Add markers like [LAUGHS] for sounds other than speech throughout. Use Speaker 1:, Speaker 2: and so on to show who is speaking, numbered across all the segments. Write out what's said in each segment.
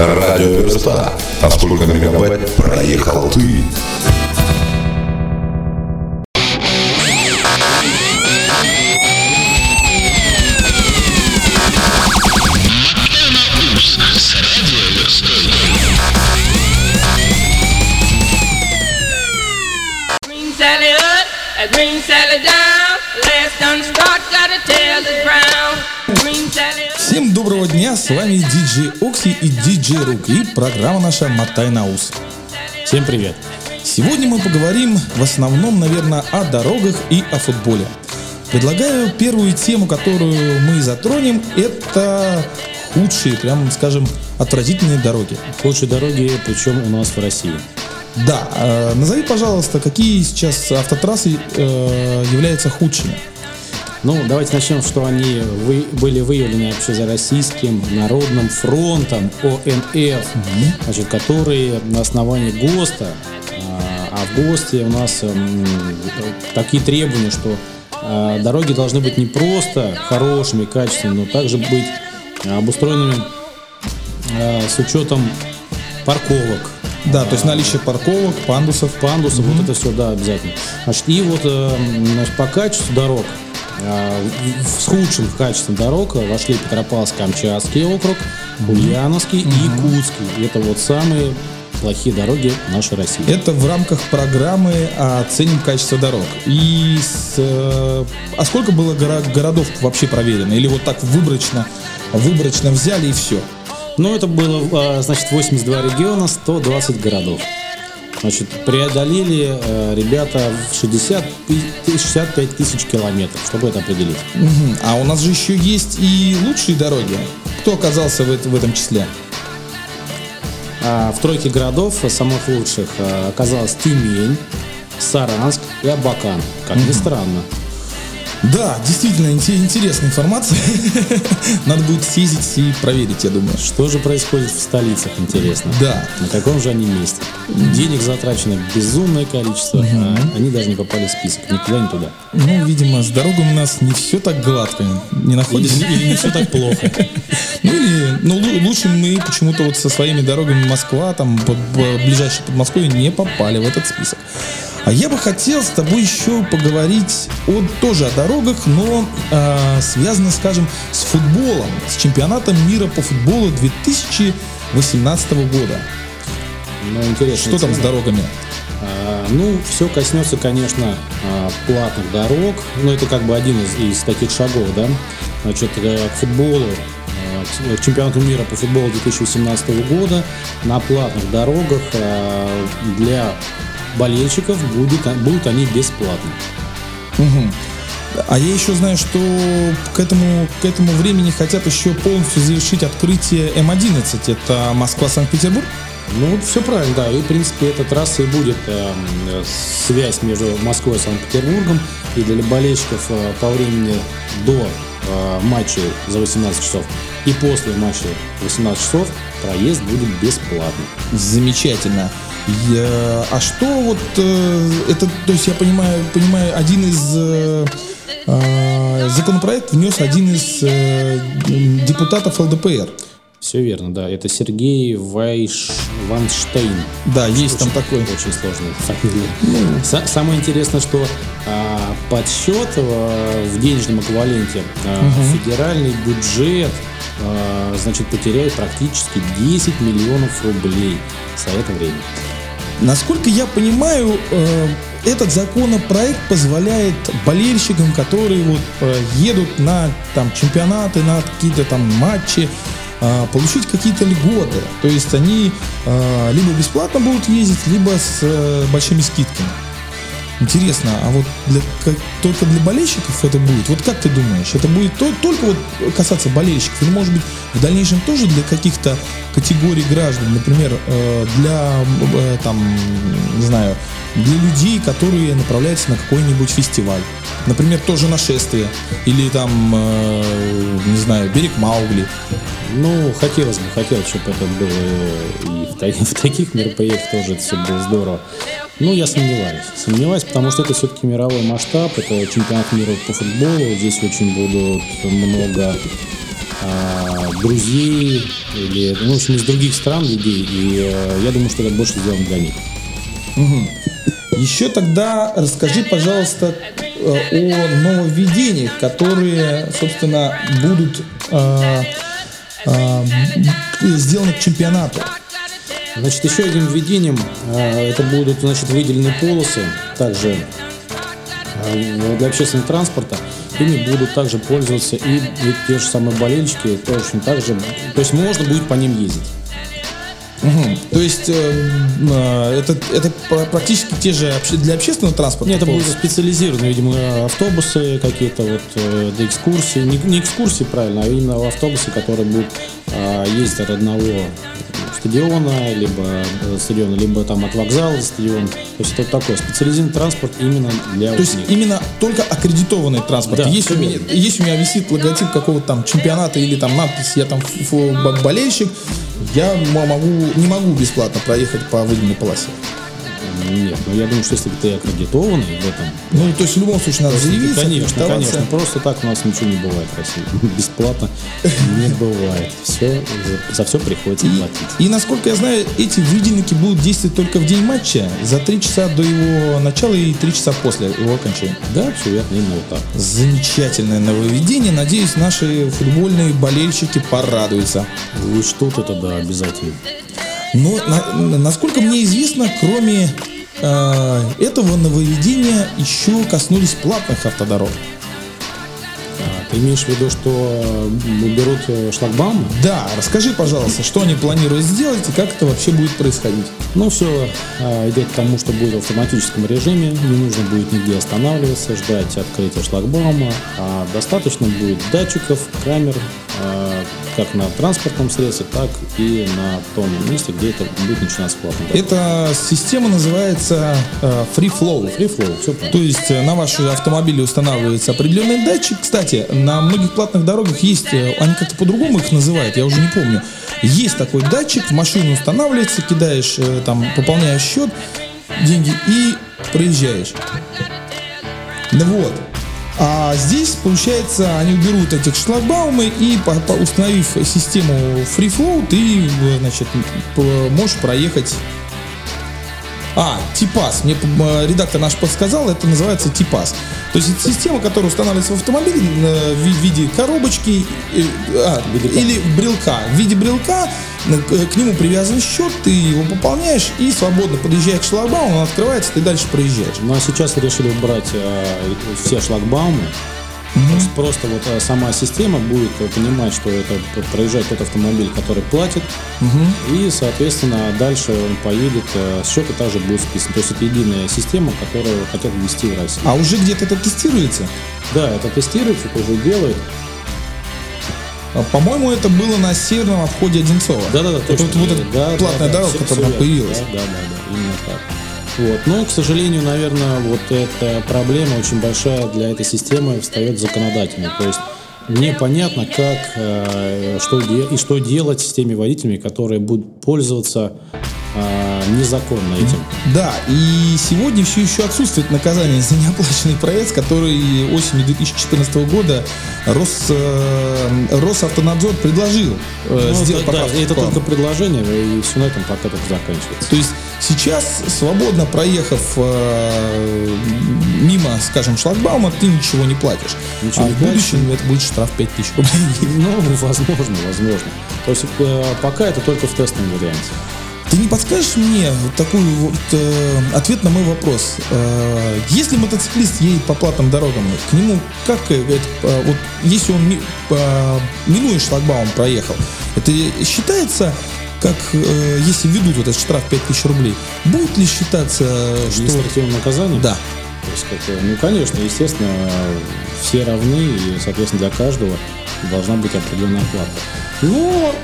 Speaker 1: Радиоверста. А сколько мегабайт проехал ты?
Speaker 2: Sally up, a green Sally down. Last done start, gotta tell the ground.
Speaker 3: Всем доброго дня, с вами диджей Окси и диджей Рук и программа наша «Мотай на ус». Всем привет! Сегодня мы поговорим в основном, наверное, о дорогах и о футболе. Предлагаю первую тему, которую мы затронем, это худшие, прям скажем, отвратительные дороги.
Speaker 4: Лучшие дороги, причем у нас в России.
Speaker 3: Да, э, назови, пожалуйста, какие сейчас автотрассы э, являются худшими.
Speaker 4: Ну, давайте начнем, что они вы- были выявлены общероссийским народным фронтом ОНФ, значит, которые на основании ГОСТа, а, а в ГОСТе у нас м, такие требования, что а, дороги должны быть не просто хорошими, качественными, но также быть а, обустроенными с учетом парковок,
Speaker 3: Да, то есть наличие парковок, пандусов.
Speaker 4: пандусов, вот это все, да, обязательно. Значит, и вот э, значит, по качеству дорог, с худшим качеством дорог вошли Петропавловск-Камчатский округ, Ульяновский и Якутский. И Это вот самые плохие дороги нашей России.
Speaker 3: Это в рамках программы «Оценим качество дорог». И с, э, а сколько было горо- городов вообще проверено? Или вот так выборочно, выборочно взяли и все?
Speaker 4: Ну, это было, э, значит, 82 региона, 120 городов. Значит, преодолели э, ребята в 60, пи- 65 тысяч километров, чтобы это определить.
Speaker 3: Мгм. А у нас же еще есть и лучшие дороги. Кто оказался в, это- в этом числе?
Speaker 4: А в тройке городов самых лучших а, оказалась Тюмень, Саранск и Абакан. Как ни странно.
Speaker 3: Да, действительно инте- интересная информация. [LAUGHS] Надо будет съездить и проверить, я думаю.
Speaker 4: Что же происходит в столицах, интересно?
Speaker 3: Да.
Speaker 4: На каком же они месте? Денег затрачено безумное количество, а они даже не попали в список. Никуда, ни туда.
Speaker 3: Ну, видимо, с дорогой у нас не все так гладко. Не находишь?
Speaker 4: Или, или не все так плохо. [LAUGHS]
Speaker 3: Ну или, ну лу- лучше мы почему-то вот со своими дорогами Москва, там под, б- ближайшие под Москвой не попали в этот список. А я бы хотел с тобой еще поговорить о, тоже о дорогах, но а, связано, скажем, с футболом, с чемпионатом мира по футболу 2018 года.
Speaker 4: Ну, интересно.
Speaker 3: Что там с дорогами?
Speaker 4: А, Ну, все коснется, конечно, а, платных дорог. Ну, это как бы один из, из таких шагов, да. Значит, э, к футболу, а, к чемпионату мира по футболу 2018 года на платных дорогах для болельщиков будет, будут они бесплатны.
Speaker 3: А я еще знаю, что к этому, к этому времени хотят еще полностью завершить открытие М11. Это Москва-Санкт-Петербург.
Speaker 4: Ну, все правильно, да. И, в принципе, эта трасса и будет э, связь между Москвой и Санкт-Петербургом. И для болельщиков э, по времени до э, матча за 18 часов и после матча 18 часов проезд будет бесплатный.
Speaker 3: Замечательно. Я- А что вот э, это, то есть я понимаю, понимаю, один из э, э, законопроект внес один из э, депутатов ЛДПР.
Speaker 4: Все верно, да. Это Сергей Вайш... Ванштейн.
Speaker 3: Да, есть там такой.
Speaker 4: Очень сложная фамилия. Са- Самое интересное, что а, подсчет а, в денежном эквиваленте а, федеральный бюджет а, значит потеряет практически 10 миллионов рублей за это время.
Speaker 3: Насколько я понимаю, э, этот законопроект позволяет болельщикам, которые вот э, едут на там чемпионаты, на какие-то там матчи, э, получить какие-то льготы. То есть они либо бесплатно будут ездить, либо с большими скидками. Интересно, а вот для, как- только для болельщиков это будет? Вот как ты думаешь, это будет то- только вот касаться болельщиков? Или может быть в дальнейшем тоже для каких-то категорий граждан? Например, э, для, э, там, не знаю, для людей, которые направляются на какой-нибудь фестиваль. Например, тоже нашествие. Или там, э, не знаю, берег Маугли.
Speaker 4: Ну, хотелось бы, хотелось, чтобы это было и в, в таких мероприятиях тоже это все было здорово. Ну, я сомневаюсь. Сомневаюсь, потому что это все-таки мировой масштаб, это чемпионат мира по футболу. Здесь очень будут много а, друзей или, ну, в общем, из других стран людей. И э, я думаю, что это больше сделано для них.
Speaker 3: Еще тогда расскажи, пожалуйста, э, о нововведениях, которые, собственно, будут э, э, сделаны к чемпионату.
Speaker 4: Значит, еще одним введением э, это будут, значит, выделены полосы, также э, для общественного транспорта. Ими будут также пользоваться и, те же самые болельщики, точно так же. То есть можно будет по ним ездить.
Speaker 3: Мгм. То есть э, э, это, это пр- практически те же для общественного транспорта?
Speaker 4: Нет, это будут специализированные, видимо, автобусы какие-то вот э, для экскурсий. Не, не экскурсии, правильно, а именно автобусы, которые будут а, ездить от одного стадиона, либо э, стадиона, либо там от вокзала до стадиона. То есть это такой специализированный транспорт именно для
Speaker 3: То есть
Speaker 4: них.
Speaker 3: именно только аккредитованный транспорт.
Speaker 4: Да,
Speaker 3: если, у меня, если у меня висит логотип какого-то там чемпионата или там надпись «Я там болельщик», я могу, не могу бесплатно проехать по выделенной полосе.
Speaker 4: Нет, но я думаю, что если ты аккредитованный в этом,
Speaker 3: Ну, то есть в любом случае надо заявиться,
Speaker 4: конечно, конечно, просто так у нас ничего не бывает в России. [LAUGHS] Бесплатно не бывает. Все, за, все приходится платить.
Speaker 3: И насколько я знаю, эти выделенники будут действовать только в день матча, за три часа до его начала и три часа после его окончания.
Speaker 4: Да, все верно, именно вот так.
Speaker 3: Замечательное нововведение. Надеюсь, наши футбольные болельщики порадуются.
Speaker 4: Вы что это, да, обязательно.
Speaker 3: Но на- насколько мне известно, кроме этого нововведения еще коснулись платных автодорог.
Speaker 4: А, Ты имеешь в виду, что уберут э, шлагбаумы?
Speaker 3: Да, расскажи, пожалуйста, что они планируют сделать и как это вообще будет происходить.
Speaker 4: Ну, все идет к тому, что будет в автоматическом режиме, не нужно будет нигде останавливаться, ждать открытия шлагбаума, а достаточно будет датчиков, камер, а, как на транспортном средстве, так и на том месте, где это будет начинаться платно.
Speaker 3: Эта система называется э, Free Flow.
Speaker 4: Free flow, все
Speaker 3: То есть э, на ваши автомобили устанавливается определенный датчик. Кстати, на многих платных дорогах есть, э, они как-то по-другому их называют, я уже не помню. Есть такой датчик, в машину устанавливается, кидаешь, э, там, пополняешь счет, деньги и проезжаешь. Ну вот. А здесь, получается, они уберут этих шлагбаумы и, по- по- установив систему Free Flow, ты, значит, можешь проехать а, Типас. Мне редактор наш подсказал, это называется Типас. То есть это система, которая устанавливается в автомобиле э, в ви- в виде коробочки э, а, или брелка. В виде брелка к к нему привязан счет, ты его пополняешь и свободно подъезжая к шлагбауму, он открывается, ты дальше проезжаешь.
Speaker 4: Ну а сейчас решили убрать э, все шлагбаумы. То есть просто вот э, сама система будет э, понимать, что это проезжает тот автомобиль, который платит, и, соответственно, дальше он поедет, э, с счета также будет списан. То есть это единая система, которую хотят ввести в Россию.
Speaker 3: А уже где-то это тестируется?
Speaker 4: Да, это тестируется, это уже делает.
Speaker 3: А, По-моему, это было на северном обходе Одинцова.
Speaker 4: Да-да-да, точно.
Speaker 3: вот, вот
Speaker 4: Да, да,
Speaker 3: платная
Speaker 4: да,
Speaker 3: дорога,
Speaker 4: всё-
Speaker 3: которая появилась.
Speaker 4: Да, да, да, да, именно так. Вот. Но, к сожалению, наверное, вот эта проблема очень большая для этой системы встает законодательно. То есть непонятно, как э, что и что делать с теми водителями, которые будут пользоваться э, незаконно этим.
Speaker 3: Да, и сегодня все еще отсутствует наказание [LAUGHS] за неоплаченный проезд, который осенью 2014 года Рос, э, Росавтонадзор предложил э,
Speaker 4: Ну,
Speaker 3: сделать
Speaker 4: да, да,
Speaker 3: поправку
Speaker 4: это
Speaker 3: к плану.
Speaker 4: только предложение, и все на этом пока так заканчивается.
Speaker 3: То есть сейчас, свободно проехав э, мимо, скажем, шлагбаума, ты ничего не платишь.
Speaker 4: Ничего
Speaker 3: а
Speaker 4: не
Speaker 3: в будущем это будет штраф 5000 рублей. [LAUGHS]
Speaker 4: Ну, возможно, возможно. То есть э, пока это только в тестовом варианте.
Speaker 3: Ты не подскажешь мне такой вот э, ответ на мой вопрос? Э, если мотоциклист едет по платным дорогам, к нему как э, это, э, вот если он ми- э, минуя шлагбаум проехал, это считается как э, если введут вот этот штраф 5000 рублей, будет ли считаться, что
Speaker 4: Административное наказание?
Speaker 3: да?
Speaker 4: То есть, как, э, ну, конечно, естественно, все равны, и, соответственно, для каждого должна быть определенная оплата. Но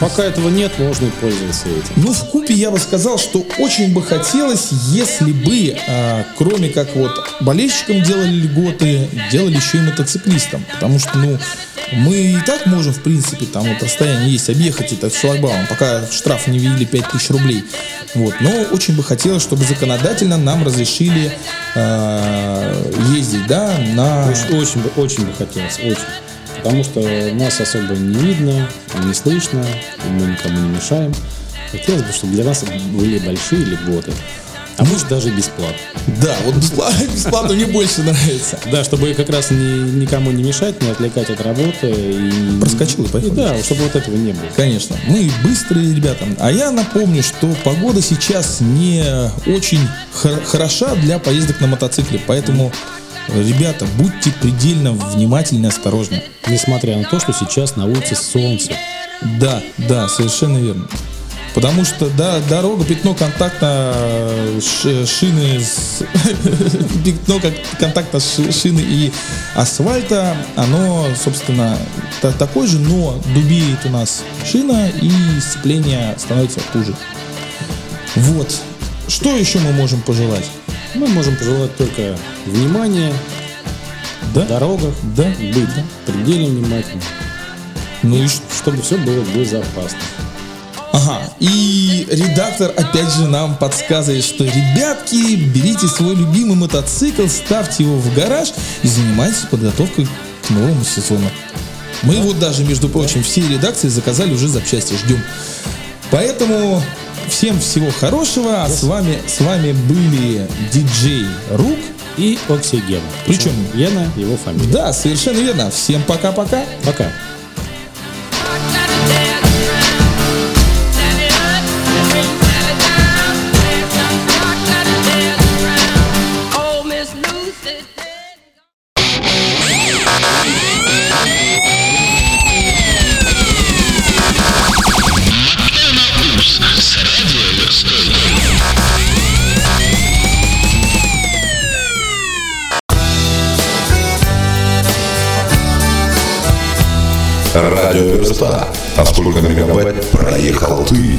Speaker 4: пока этого нет, можно и пользоваться этим.
Speaker 3: Ну, в купе я бы сказал, что очень бы хотелось, если бы, а, кроме как вот болельщикам делали льготы, делали еще и мотоциклистам. Потому что, ну, мы и так можем, в принципе, там вот расстояние есть, объехать этот шлагбаум, пока штраф не ввели 5000 рублей. Вот. Но очень бы хотелось, чтобы законодательно нам разрешили а, ездить, да, на...
Speaker 4: Очень, очень бы, очень бы хотелось, очень. Потому что нас особо не видно, не слышно, мы никому не мешаем. Хотелось бы, чтобы для вас были большие льготы. А может даже бесплатно.
Speaker 3: Да, вот бесплатно, [LAUGHS] бесплатно мне больше нравится.
Speaker 4: Да, чтобы как раз ни- никому не мешать, не отвлекать от работы. И...
Speaker 3: Проскочил и
Speaker 4: И
Speaker 3: поехал.
Speaker 4: да, чтобы вот этого не было.
Speaker 3: Конечно, мы быстрые ребята. А я напомню, что погода сейчас не очень хор- хороша для поездок на мотоцикле, поэтому, ребята, будьте предельно внимательны и осторожны.
Speaker 4: Несмотря на то, что сейчас на улице солнце.
Speaker 3: Да, да, совершенно верно. Потому что, да, дорога, пятно контакта э, ш- шины, с- [LAUGHS] пятно кон- контакта ши- шины и асфальта, оно, собственно, та- такое же, но дубеет у нас шина и сцепление становится хуже. Вот. Что еще мы можем пожелать?
Speaker 4: Мы можем пожелать только внимания
Speaker 3: Да?
Speaker 4: дорогах,
Speaker 3: Да?
Speaker 4: быть предельно внимательным,
Speaker 3: Ну и
Speaker 4: чтобы все было безопасно.
Speaker 3: Ага, и редактор опять же нам подсказывает, что ребятки, берите свой любимый мотоцикл, ставьте его в гараж и занимайтесь подготовкой к новому сезону. Мы вот даже, между прочим, все редакции заказали уже запчасти, ждем. Поэтому всем всего хорошего, а с вами, с вами были диджей Рук.
Speaker 4: И Оксигена.
Speaker 3: Причем-
Speaker 4: Гена его фамилия.
Speaker 3: Да, совершенно верно. Всем пока-пока.
Speaker 4: Пока.
Speaker 2: Oh,
Speaker 1: Радио Верста. А сколько мегабайт проехал ты?